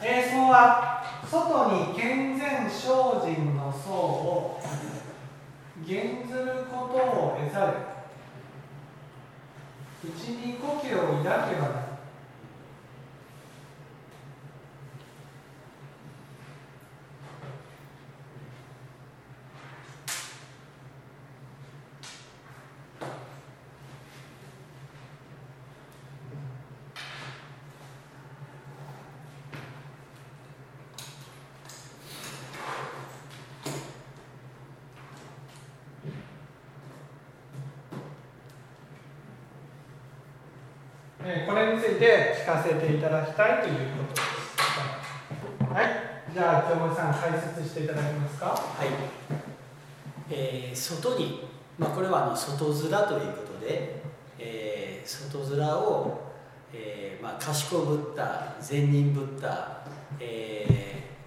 瞑想は外に健全精進の層を減ずることを得ざる。内に呼吸を抱けばなるえーこれについて聞かせていただきたいということです。はい、じゃあ京森さん解説していただけますか？はい、えー外に、まあ、これはあの外面ということで、えー外面を、えーまあ、賢ぶった善人ぶった、え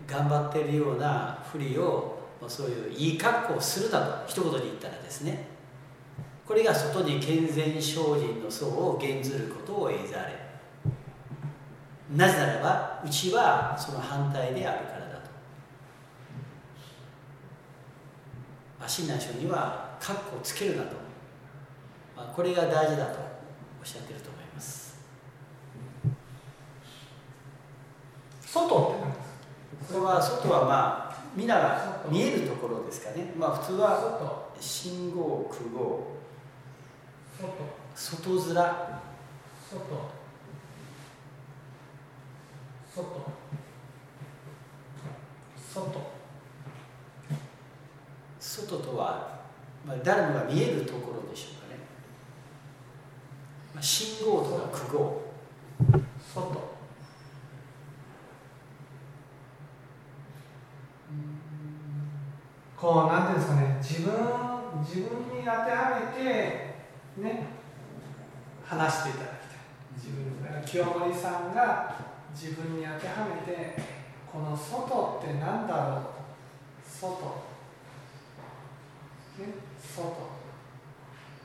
ー頑張っているようなふりをまあそういういい格好をするなと一言で言ったらですねこれが外に健全精進の層を減ずることを得ざれ。なぜならばうちはその反対であるからだと。足な書にはカッコをつけるなと、まあ、これが大事だとおっしゃってると思います。外って何ですか？これは外はまあ皆が見えるところですかね。まあ普通は外、信号空号外、外。面外、外、外。外。とは、まあ、誰もが見えるところでしょうかね、まあ、信号とか空号外。こうなんていうんですかね自分自分に当てはめてね話していただきたい自分だから清盛さんが自分に当てはめてこの外。って何だろう外。ね外。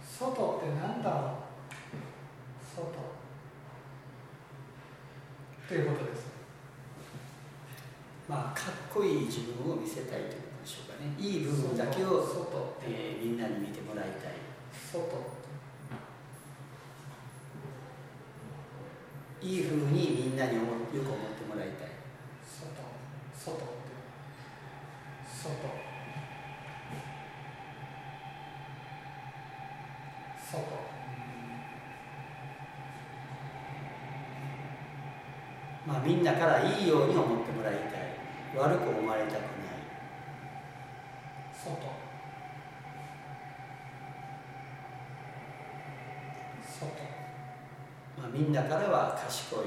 外って何だろう外。ということですまあかっこいい自分を見せたいということでしょうかねいい部分だけを、外。えーみんなに見てもらいたい外。いいふうにみんなに思よく思ってもらいたい。外外って。外。外。まあみんなからいいように思ってもらいたい。悪く思われたくない。外。外まあ、みんなからは賢い、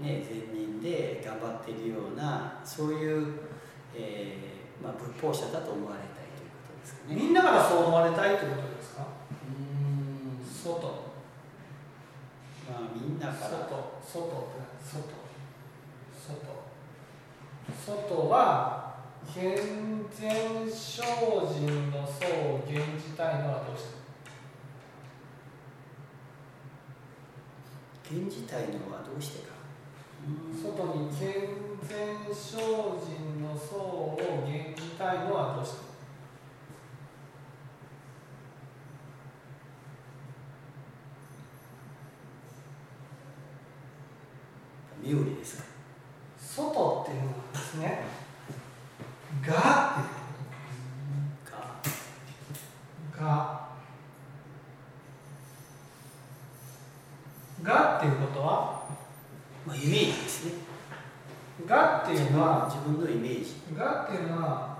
ね、善人で頑張っているようなそういう、えーまあ、仏法者だと思われたいということですかね。みんなからそう思われたいということですか？うーん。外。まあ、みんなから。外。外外。外。外は健全精進の層を減じたいのはどうして現じたいのはどうしてか？外に健全精進の層を減じたいのはどうして身売りですか？外っていうのはですねがっていうかががっていうことは？まあ、イメージですね。がっていうのは？自分のイメージ。がっていうのは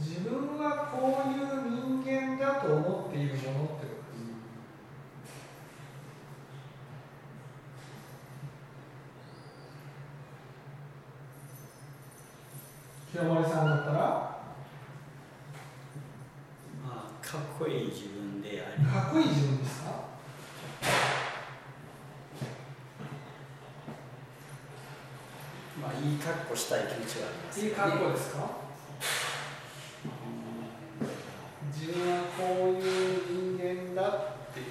自分はこういう人間だと思っているものってことです清盛さんだったら？まあ、かっこいい自分であり、かっこいい自分ですかまあ、いい格好したい気持ちはあります、いい格好ですか？自分はこういう人間だっていう。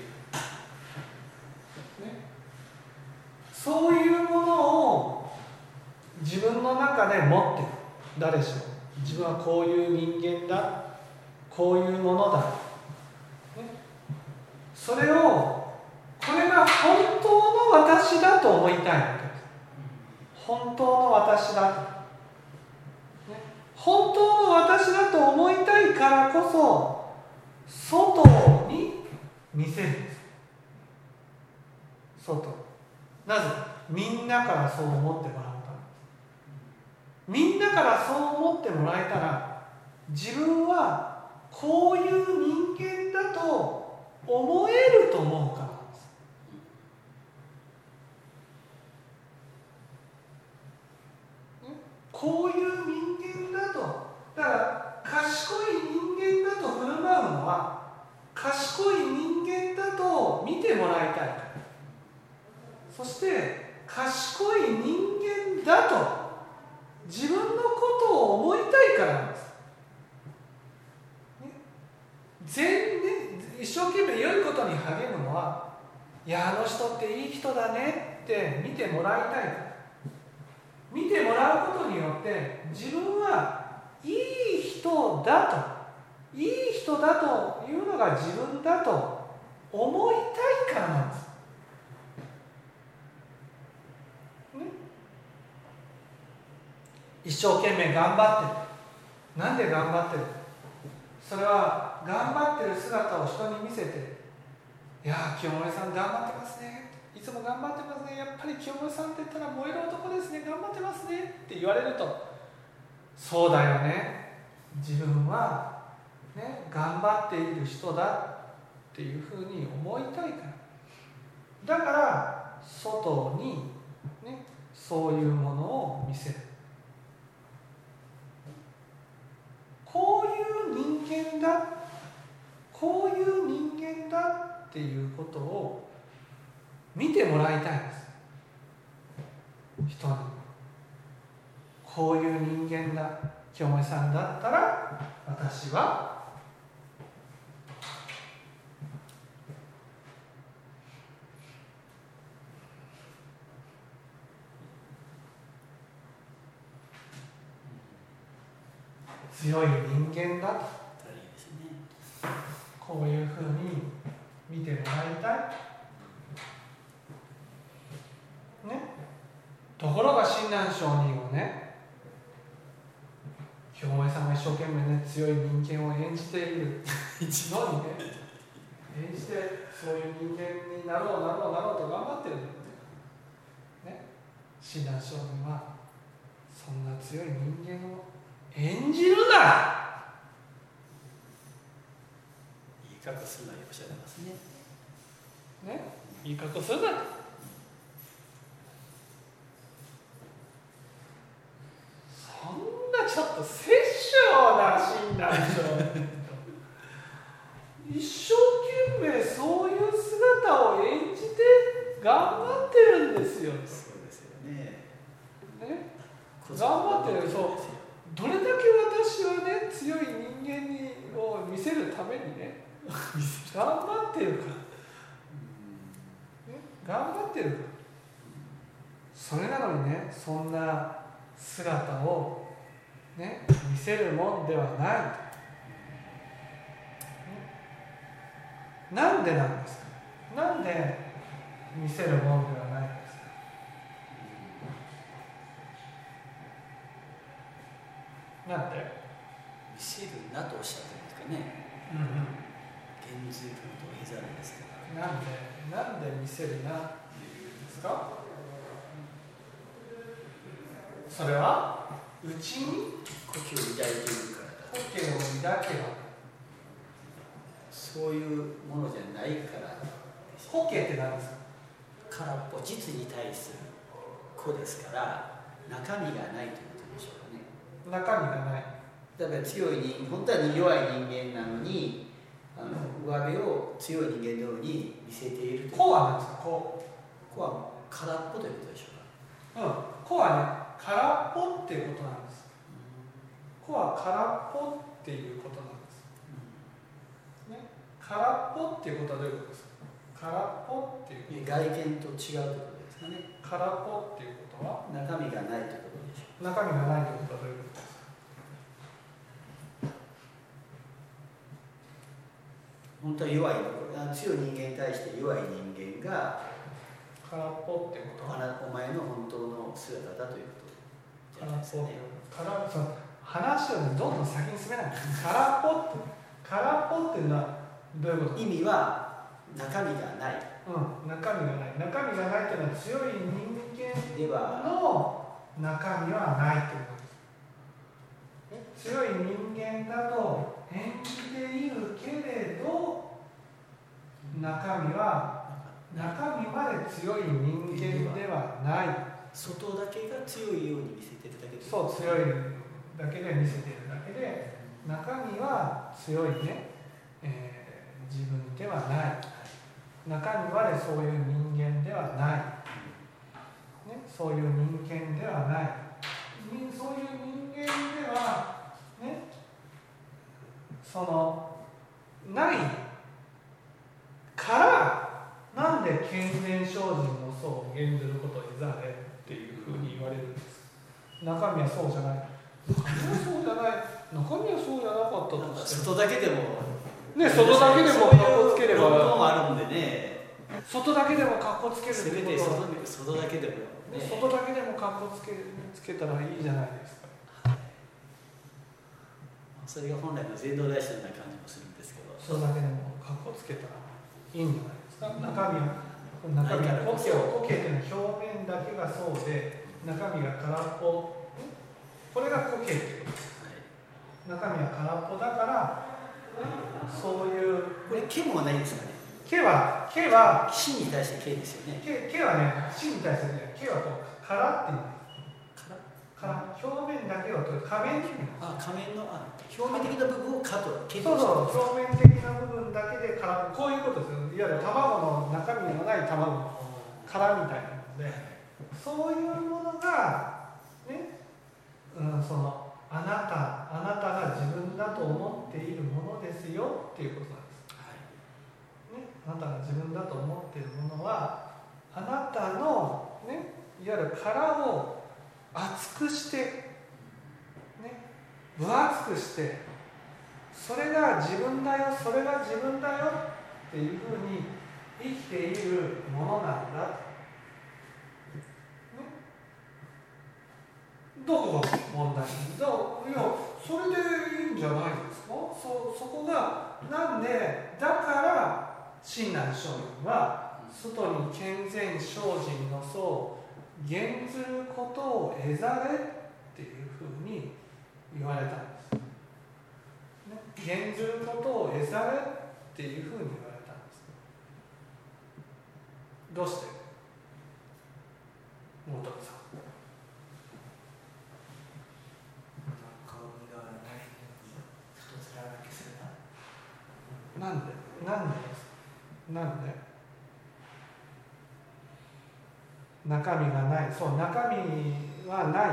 ね。そういうものを自分の中で持ってる。誰しも。自分はこういう人間だ。こういうものだ、ね、それをこれが本当の私だと思いたいわけ本当の私だと、ね、本当の私だと思いたいからこそ外に見せるんです。外。なぜ？みんなからそう思ってもらうた。めみんなからそう思ってもらえたら自分はこういう人間だと思えると思うからなんですこういう人間だと。だから賢い人間だと振る舞うのは賢い人間だと見てもらいたいそして賢い人間だと自分のことを思いたいからなんです。全ね、一生懸命良いことに励むのはいやあの人っていい人だねって見てもらいたい見てもらうことによって自分はいい人だといい人だというのが自分だと思いたいからなんです。ね、一生懸命頑張ってる。なんで頑張ってる？それは頑張ってる姿を人に見せて「いや清盛さん頑張ってますね」いつも頑張ってますね。やっぱり清盛さんって言ったら燃える男ですね。頑張ってますね。って言われるとそうだよね。自分は、ね、頑張っている人だっていうふうに思いたいから。だから外に、ね、そういうものを見せる。こういう人間だ。こういう人間だっていうことを見てもらいたいです。人に。こういう人間だ清盛さんだったら私は強い人間だとこういうふうに見てもらいたいねところが親鸞上人はね兵衛さんが一生懸命ね強い人間を演じている。一度にね演じてそういう人間になろうなろうなろうと頑張ってるんだね。親鸞上人はそんな強い人間を演じるな。いい格好するなおっしゃってますね。ね。いい格好するなそんなちょっと殺生なシーンなんでしょ一生懸命そういう姿を演じて頑張ってるんですよ。そうですよね。ね。頑張ってる。そう。どれだけ私はね強い人間にを見せるためにね頑張ってるか、ね、頑張ってるか。それなのにねそんな姿をね見せるもんではない。なんでなんですか？なんで見せるもんではないなんで？見せるなとおっしゃってるんですかね。うんうん。現随分といざるですか。ら。なんで、なんで見せるなっていうんですか？それは、うちに呼吸を抱いているからだ。呼吸を抱けば。そういうものじゃないから呼吸って何です。か空っぽ、実に対する子ですから、中身がないという中身がない。だから強い人本当は弱い人間なのにあの上辺を強い人間のように見せている子は何ですか？子子は空っぽということでしょうか？うん。子はね空っぽっていうことなんです。子は空っぽっていうことなんです、ね、空っぽっていうことはどういうことですか？空っぽっていう外見と違うということですかね。空っぽっていうことは？中身がないということでしょ。中身がないということはどういうことですか？本当は弱いあ強い人間に対して弱い人間が空っぽっていうことお前の本当の姿だということ空っぽ空その話をねどんどん先に進めない空っぽって空っぽっていう。のはどう。いう。こと意味は中身がないう。ん、中身がない中身がないという。のは強い人間ではの中身はないという。ことです強い人間だと演じているけれど中身は中身まで強い人間ではない外だけが強いように見せてるだけで。そう強いだけで見せてるだけで中身は強いね、えー自分ではない。中身までそういう人間ではない、ね、そういう人間ではない。そういう人間ではねそのないからなんで健全精進の層を減ずることをいざれいうふうに言われるんです。中身はそうじゃない。中身はそうじゃない。中身はそうじゃなかったとして外だけでも。ね外だけでもかっこつけれそういう論ばもあるんでね。外だけでもかっこつけるっててことは。外だけでもね。外だけでもかっこつけつけたらいいじゃないですか。それが本来の全道大師のような感じもするんですけど。外だけでもかっこつけたらいいんじゃないですか。中身は中身は苔を苔っていうのは表面だけがそうで中身が空っぽ。これが苔っていうこと。ですはい中身は空っぽだからそういう。これ毛もないんですかね。毛は毛は死に対して毛ですよね。毛毛はね死に対してね毛はこう殻っていうか表面だけを取る仮面あ仮面のあ表面的な部分を蚊と毛そうとそう表面的な部分だけで殻こういうことですよ。いわゆる卵の中身のない卵の殻みたいなのでそういうものがね、うん、そのあなたあなたが自分だと思っているものですよっていうことなんです。はい。ね、あなたが自分だと思っているものはあなたの、ね、いわゆる殻を厚くして、ね、分厚くしてそれが自分だよそれが自分だよっていうふうに生きているものなんだ、ね、どこが問題？だいやそれでいいんじゃないですか？そそこがなんで？だから親鸞聖人は外に健全精進の層減ずることを得ざれっていうふうに言われたんです、ね、減ずることを得ざれっていうふうに言われたんです。どうして？大谷さん。なんで？なんで？なんで？中身がない。そう中身はな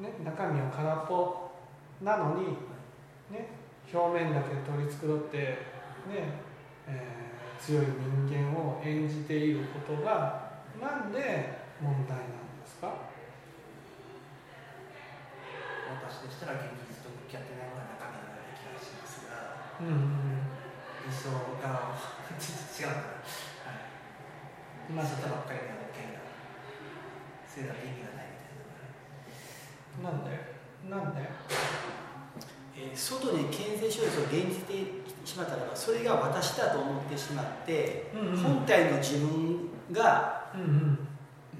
い、ね、中身は空っぽなのに、ね、表面だけ取り繕って、ねえー強い人間を演じていることがなんで問題なんですか？私でしたら現実と向き合ってないのが中身になる気がしますがうんうん理想が 違うから、はい、まあ外ばっかりなそれだけ意味がないみたいななんでなんでえー外に健全勝率を現じてしまったらばそれが私だと思ってしまって、うんうん。本体の自分が、うん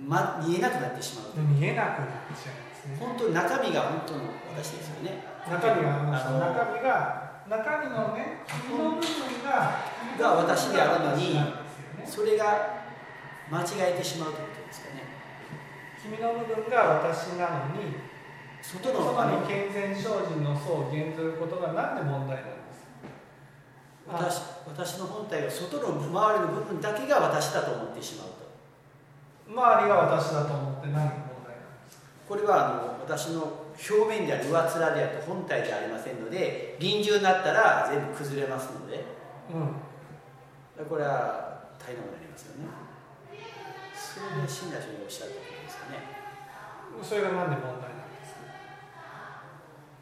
ま、見えなくなってしまう。うん見えなくなっちゃうんですね。本当に中身が本当の私ですよね。中身が中身が中身のね君の部分がが私であるのにね。それが間違えてしまうと君の部分が私なのに外のあのに健全精進の層を減ずることがなんで問題なんです私私の本体が外の周りの部分だけが私だと思ってしまうと。周りが私だと思って何が問題なんですか？これはあの私の表面である上面である本体ではありませんので臨終になったら全部崩れますので。うん。これは大変なことになりますよね。そそれで死んだ人におっしゃったですよね。それがなんで問題なんですか？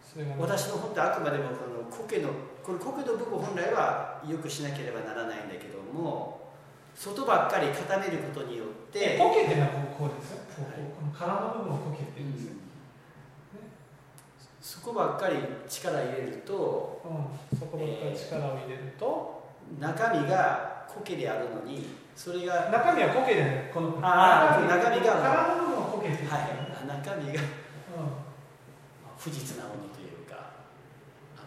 それがなんで私の本ってあくまでもこの苔のこの苔の部分本来はよくしなければならないんだけども外ばっかり固めることによってポケってのはこうですよ、はい。この殻の部分をポケって言うんですよ、そこばっかり力入れるとうん、そこばっかり力を入れると、中身が苔であるのにそれが中身はポケでねこのあー中身が殻の部分をポケって言うんで。すよ、はい。中身がう不実なものというか。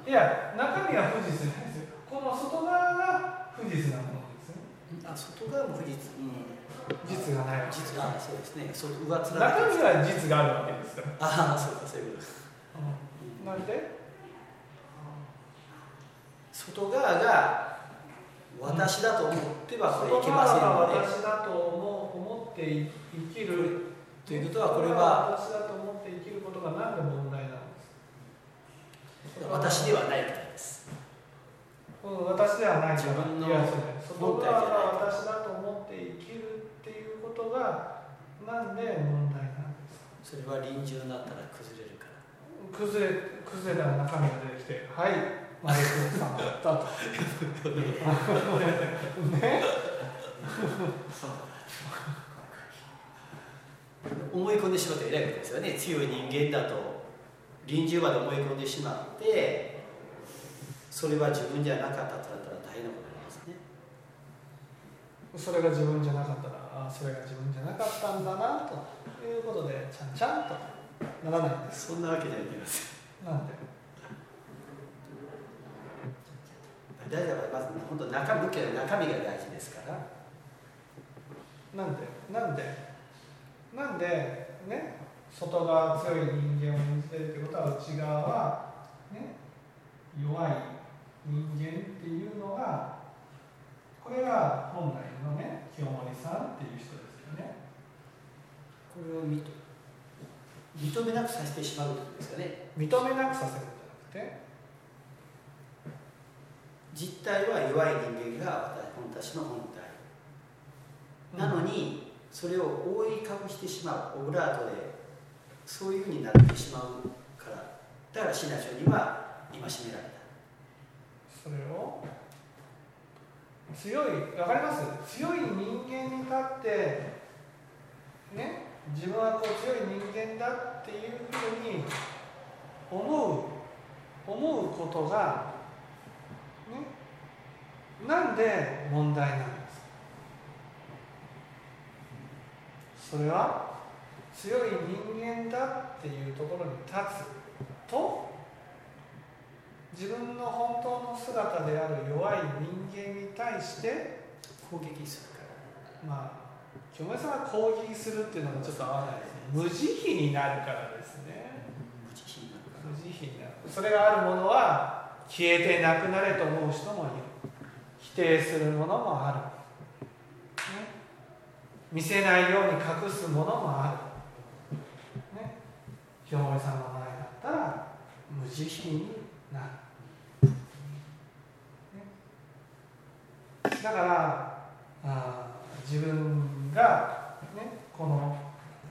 いや中身は不実ないです。よこの外側が不実なものですよあ外側も不実、うん、実がない実あそうですね。外上面中身は実があるわけですから、ああそうかそういうこと。ですうん、なんで？外側が私だと思ってはこれい外けませんので私だと思う思って生きるということはこれは私だと思って生きることが何で問題なんですか私ではないからですうん、私ではない自分のいやそうね外本体じゃない私だと思って生きるっていうことがなんで問題なんですかそれは臨終になったら崩れるから。崩れ崩れたら中身が出てきて「はいマレクさんだった」と。ね 思い込んでしまって偉いことですよね。強い人間だと臨終まで思い込んでしまってそれは自分じゃなかったとなったら大変なことになりますね。それが自分じゃなかったらああそれが自分じゃなかったんだなということでちゃんちゃんとならないんです。そんなわけにはいきません。なんで？大体はまず本当中身仏教の中身が大事ですから。なんで？なんで？なんで？ね？外側強い人間を演じてるってことは内側はね？弱い人間っていうのがこれが本来のね清盛さんっていう人ですよね。これを認認めなくさせてしまうということですよね。認めなくさせるんじゃなくて実態は弱い人間が私の本体。なのにそれを覆い隠してしまうオブラートでそういうふうになってしまうからだから親鸞書には戒められた。それを？強いわかります？強い人間に立ってね？自分はこう強い人間だっていうふうに思う思うことがねなんで問題なんですそれは強い人間だっていうところに立つと自分の本当の姿である弱い人間に対して攻撃するから。まあ清盛さんは攻撃するっていうのがちょっと合わないですね。無慈悲になるからですね。無慈悲になる無慈悲になる。それがあるものは消えてなくなれと思う人もいる。否定するものもある、ね、見せないように隠すものもある、ね、清盛さんの前だったら無慈悲になる、ね、だからあ自分が、ね、この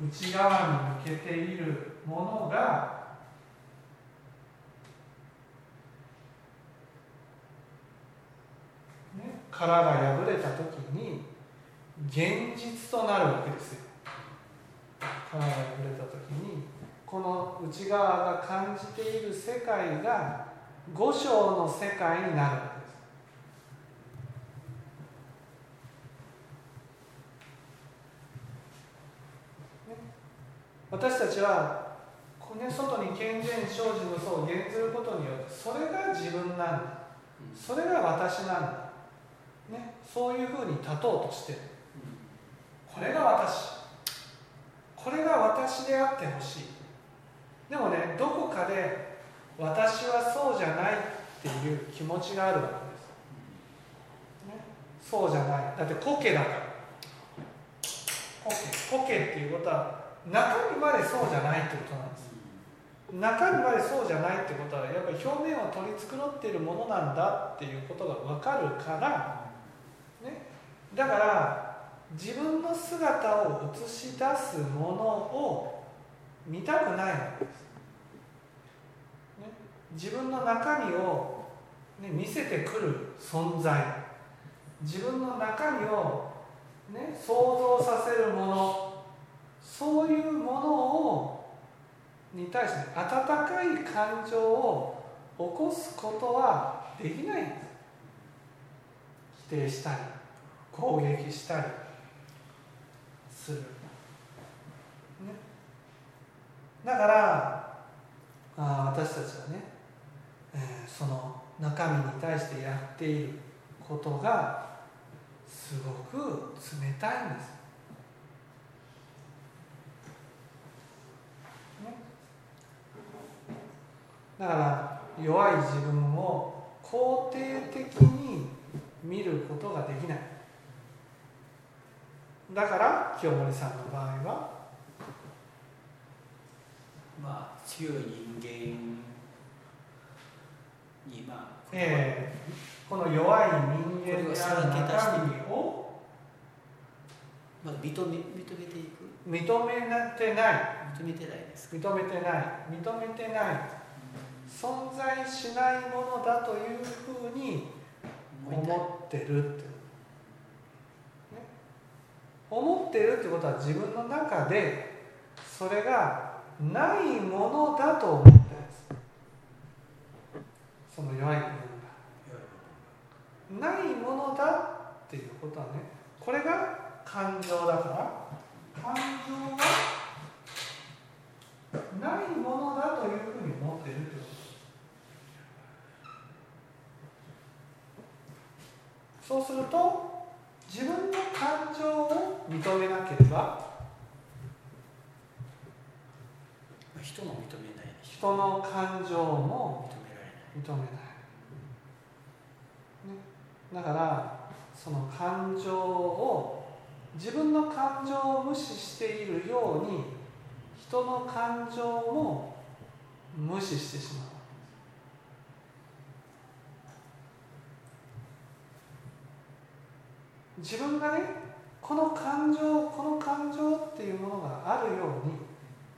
内側に向けているものがね、殻が破れた時に現実となるわけですよ。殻が破れた時にこの内側が感じている世界が五章の世界になるわけです。ね。私たちはこね外に健全生じの層を減ずることによってそれが自分なんだ。それが私なんだ、ね、そういうふうに立とうとしてる。これが私。これが私であってほしい。でもねどこかで私はそうじゃないっていう気持ちがあるわけです、ね、そうじゃない。だって苔だから。苔苔っていうことは中身までそうじゃないってことなんです。中身までそうじゃないってことはやっぱり表面を取り繕っているものなんだっていうことが分かるから、だから自分の姿を映し出すものを見たくないわけです、ね、自分の中身を、ね、見せてくる存在。自分の中身を、ね、想像させるもの。そういうものをに対して温かい感情を起こすことはできない。んです否定したり。攻撃したりする、ね、だからあ私たちはね、えー、その中身に対してやっていることがすごく冷たいんです、だから弱い自分を肯定的に見ることができない。だから清盛さんの場合はまあ強い人間にまあ、ええー、この弱い人間である中身を、まあ、認め認めていく？認めてない。認めてないです認めてない。認めてない。存在しないものだというふうに思ってるって思ってるってことは自分の中でそれがないものだと思ってるんです。その弱い部分が。ないものだっていうことはねこれが感情だから。感情がないものだというふうに思ってるってこと。ですそうすると自分の感情を認めなければ人も認めない。人の感情も認められない認めない、ね、だからその感情を自分の感情を無視しているように人の感情も無視してしまう自分がねこの感情この感情っていうものがあるように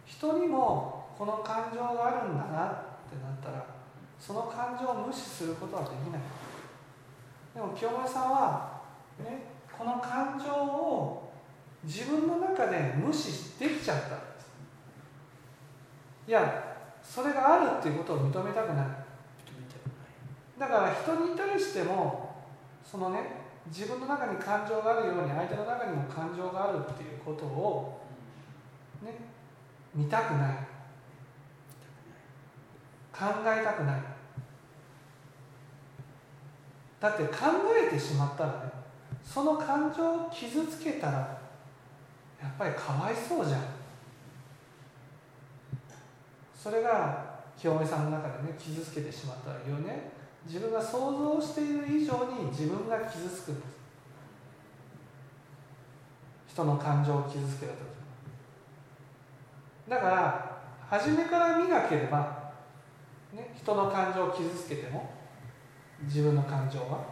人にもこの感情があるんだなってなったらその感情を無視することはできない。でも清盛さんは、ね、この感情を自分の中で無視できちゃったんです。いやそれがあるっていうことを認めたくない。だから人に対してもそのね自分の中に感情があるように相手の中にも感情があるっていうことをね見たくない。考えたくない。だって考えてしまったらねその感情を傷つけたらやっぱりかわいそうじゃん。それが清美さんの中でね傷つけてしまったらよね。自分が想像している以上に自分が傷つくんです人の感情を傷つけた時だから初めから見なければ、ね、人の感情を傷つけても自分の感情は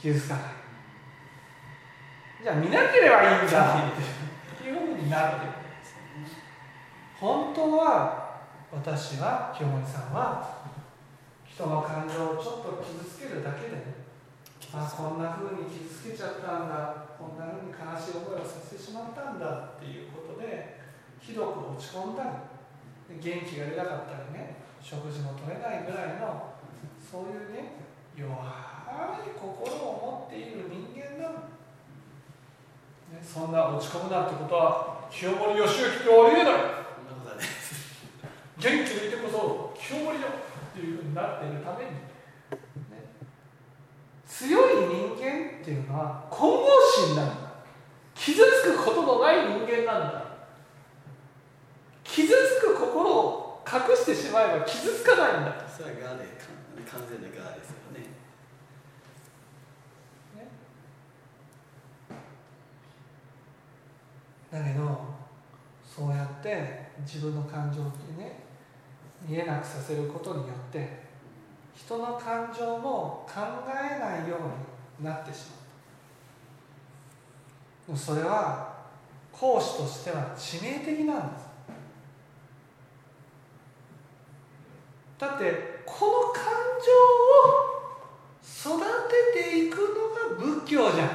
傷つかない。じゃあ見なければいいんだ。っていうふうになる本当は私は清盛さんは人の感情をちょっと傷つけるだけでね。あこんなふうに傷つけちゃったんだ。こんなふうに悲しい思いをさせてしまったんだっていうことでひどく落ち込んだり元気が出なかったりね。食事も取れないぐらいのそういうね弱い心を持っている人間なの、ね、そんな落ち込むなんてことは清盛義行ってありえない。元気でいてこそ清盛よっていうふうになっているために、ね、強い人間っていうのは混合心なんだ。傷つくことのない人間なんだ。傷つく心を隠してしまえば傷つかないんだ。それはガーで完全なガーですよね。ね。だけどそうやって自分の感情にね見えなくさせることによって人の感情も考えないようになってしまう。それは講師としては致命的なんです。だってこの感情を育てていくのが仏教じゃん。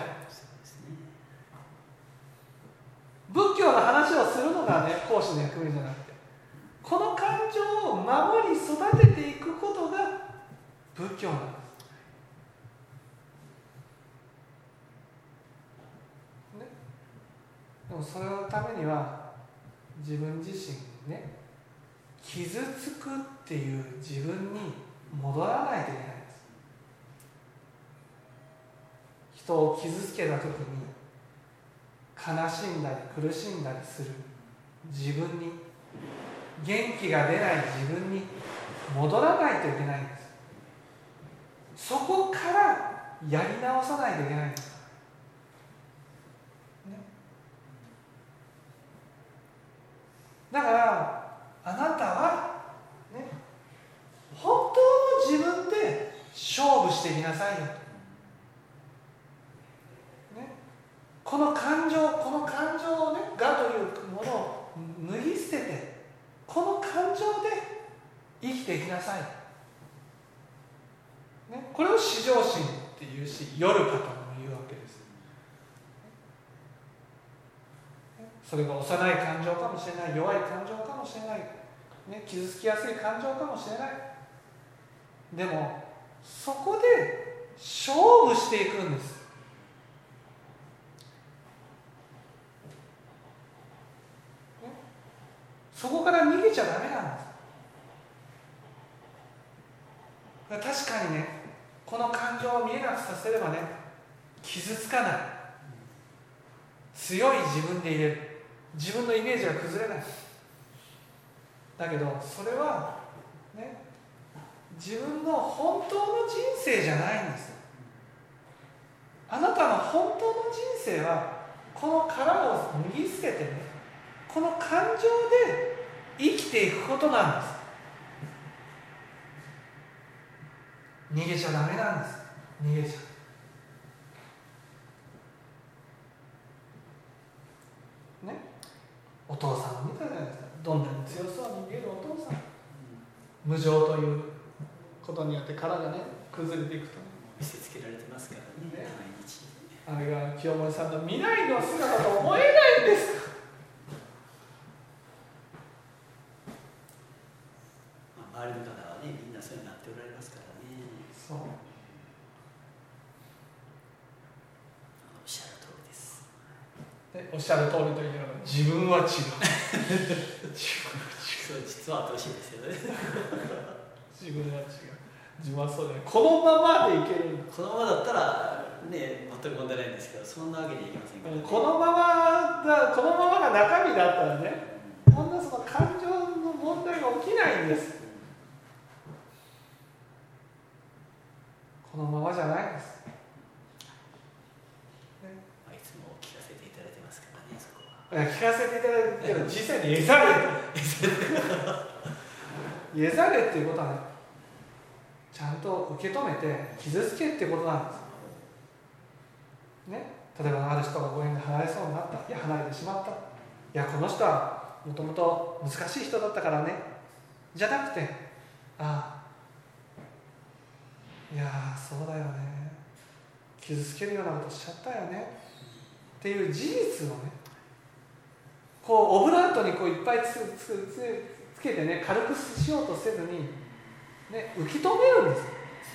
仏教の話をするのがね講師の役目じゃなくて。この感情を守り育てていくことが仏教なんです。ね。でもそのためには自分自身ね傷つくっていう自分に戻らないといけないんです。人を傷つけた時に悲しんだり苦しんだりする自分に元気が出ない自分に戻らないといけないんです。そこからやり直さないといけないんです。だからあなたはね本当の自分で勝負してみなさいよ、この感情この感情をねがというものを脱ぎ捨ててこの感情で生きていきなさい、ね、これを至上心っていうし夜かとも言うわけです。それが幼い感情かもしれない弱い感情かもしれない、ね、傷つきやすい感情かもしれない。でもそこで勝負していくんですそこから逃げちゃダメなんです。確かにねこの感情を見えなくさせればね傷つかない。強い自分でいれる。自分のイメージが崩れない。だけどそれはね自分の本当の人生じゃないんですあなたの本当の人生はこの殻を脱ぎ捨ててねこの感情で生きていくことなんです。逃げちゃダメなんです。逃げちゃ。ね？お父さんを見たじゃないですかどんなに強そうに見えるお父さん。無情ということによって殻がね崩れていくと。見せつけられてますからねね。毎日。あれが清盛さんの未来の姿と思えないんですまあ、周りの方はねみんなそうになっておられますからねそうおっしゃる通りですでおっしゃる通りというのは自分は違う自そう実は後しいですよね分自分は違う自分はそうだねこのままでいけるこのままだったらね全く問題ないんですけどそんなわけにはいきませんから、ね、このままだこのままが中身だったらねこんなその感情の問題が起きないんですこのままじゃないんです。まあ、いつも聞かせていただいてますからねそこは聞かせていただいてるけど実際に得ざれ得ざれっていうことはねちゃんと受け止めて傷つけってことなんです。ね。例えばある人がご縁で離れそうになった。いや離れてしまった。いやこの人はもともと難しい人だったからね。じゃなくてああいやそうだよね。傷つけるようなことしちゃったよね。っていう事実をねこうオブラートにこういっぱいつつつつけてね軽くしようとせずに、ね、受け止めるんです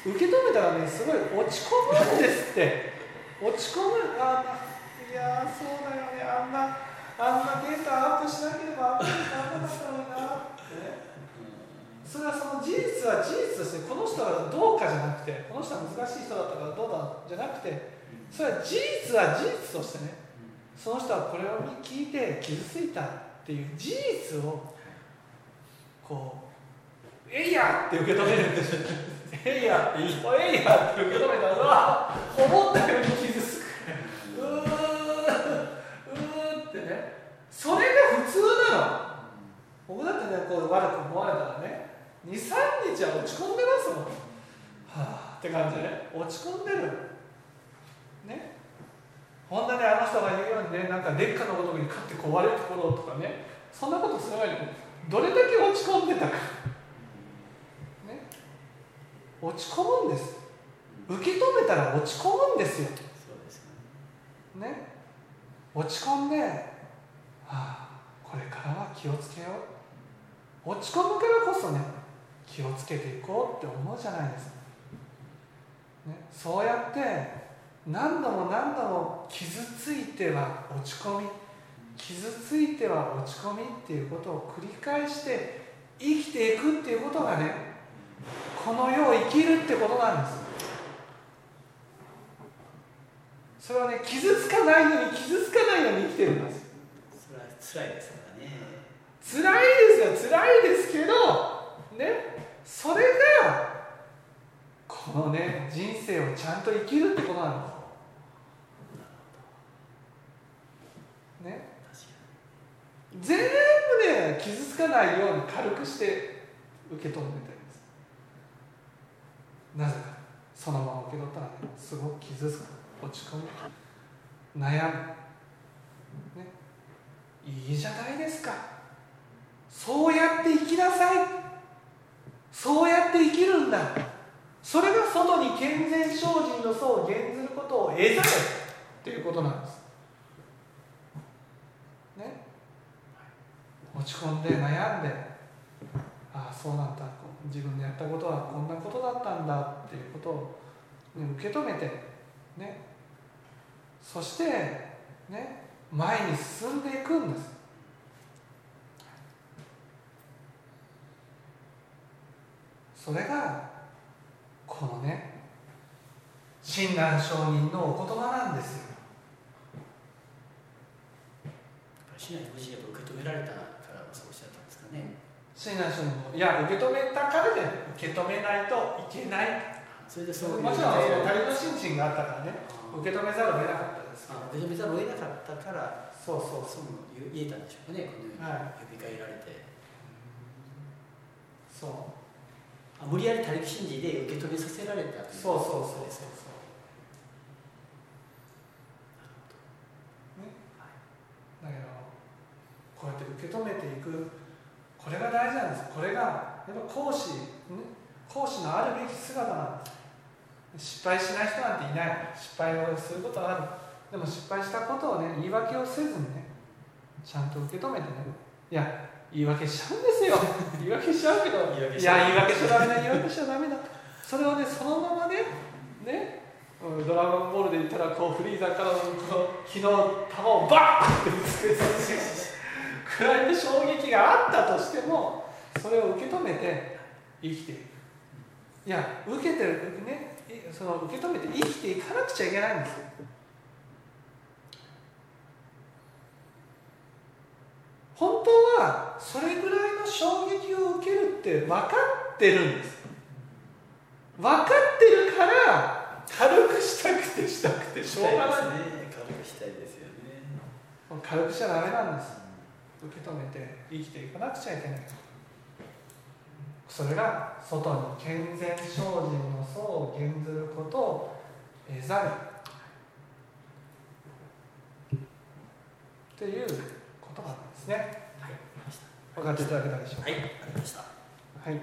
受け止めたらねすごい落ち込むんですって。落ち込む。あいやーそうだよね。あんなあんなデータアップしなければあんなにダメだったのになって。ねそれはその事実は事実としてこの人がどうかじゃなくてこの人は難しい人だったからどうだじゃなくてそれは事実は事実としてねその人はこれを聞いて傷ついたっていう事実をこう「えいや!」って受け止めるんですよ「えいや!」いや!」って受け止めたら思ったより傷つくうーうーってねそれが普通なの僕だってねこう悪く思われたらね23日は落ち込んでますもん。はあ。って感じでね。落ち込んでる。ね。ほんなねあの人が言うようにねなんか劣化のごとくに勝って壊れるところとかね。そんなことする前にどれだけ落ち込んでたか。ね。落ち込むんです。受け止めたら落ち込むんですよ。ね。落ち込んで、はあ、これからは気をつけよう。落ち込むからこそね気をつけていこうって思うじゃないですか、ね、そうやって何度も何度も傷ついては落ち込み傷ついては落ち込みっていうことを繰り返して生きていくっていうことがねこの世を生きるってことなんです。それはね傷つかないように傷つかないように生きてるんです。それは辛いですからね。辛いですよ辛いですけどねそれがこのね人生をちゃんと生きるってことなんです。ね。全部ね傷つかないように軽くして受け止めてるんです。なぜか。そのまま受け取ったらねすごく傷つく。落ち込む。悩む。ね。いいじゃないですか。そうやって生きなさい。そうやって生きるんだ。それが外に健全精進の層を減ずることを得ざるっていうことなんです。ね。落ち込んで悩んでああそうなんだ。自分のやったことはこんなことだったんだっていうことを、ね、受け止めてね。そしてね。前に進んでいくんです。それがこのね親鸞上人のお言葉なんですよ。にしないご自身が受け止められたからそうおっしゃったんですかね。親鸞上人もいや受け止めたからで受け止めないといけない。それでそうもちろんその仮の心身があったからね受け止めざるを得なかったですあ受け止めざるを得なかったからそうそうそう。言えたんでしょうかねこのようには呼びかけられて、そう。あ無理やり他力信じで受け止めさせられたという。そうそうそうそうそうね。だけどこうやって受け止めていくこれが大事なんです。これがやっぱ講師、ね、講師のあるべき姿なんです失敗しない人なんていない。失敗をすることはある。でも失敗したことをね言い訳をせずにねちゃんと受け止めてね。いや言い訳しちゃうんですよ。言い訳しちゃうけど。言い訳いしちゃう。や言い訳しちゃダメだ。言い訳しちゃダメだ。それをねそのままねねうんドラゴンボールで言ったらこうフリーザからのこの火の球をバーンってぶつけてくらいの衝撃があったとしてもそれを受け止めて生きていく。いや受けてるねいその受け止めて生きていかなくちゃいけないんですよ本当はそれぐらいの衝撃を受けるって分かってるんです。分かってるから軽くしたくてしたくてしょうがない軽くしたいですよね。軽くしちゃダメなんです。受け止めて生きていかなくちゃいけない。それが外に健全精進の層を減ずることを得ざる。っていうことなんですね分かっていただけたでしょうか？はいありました。はい。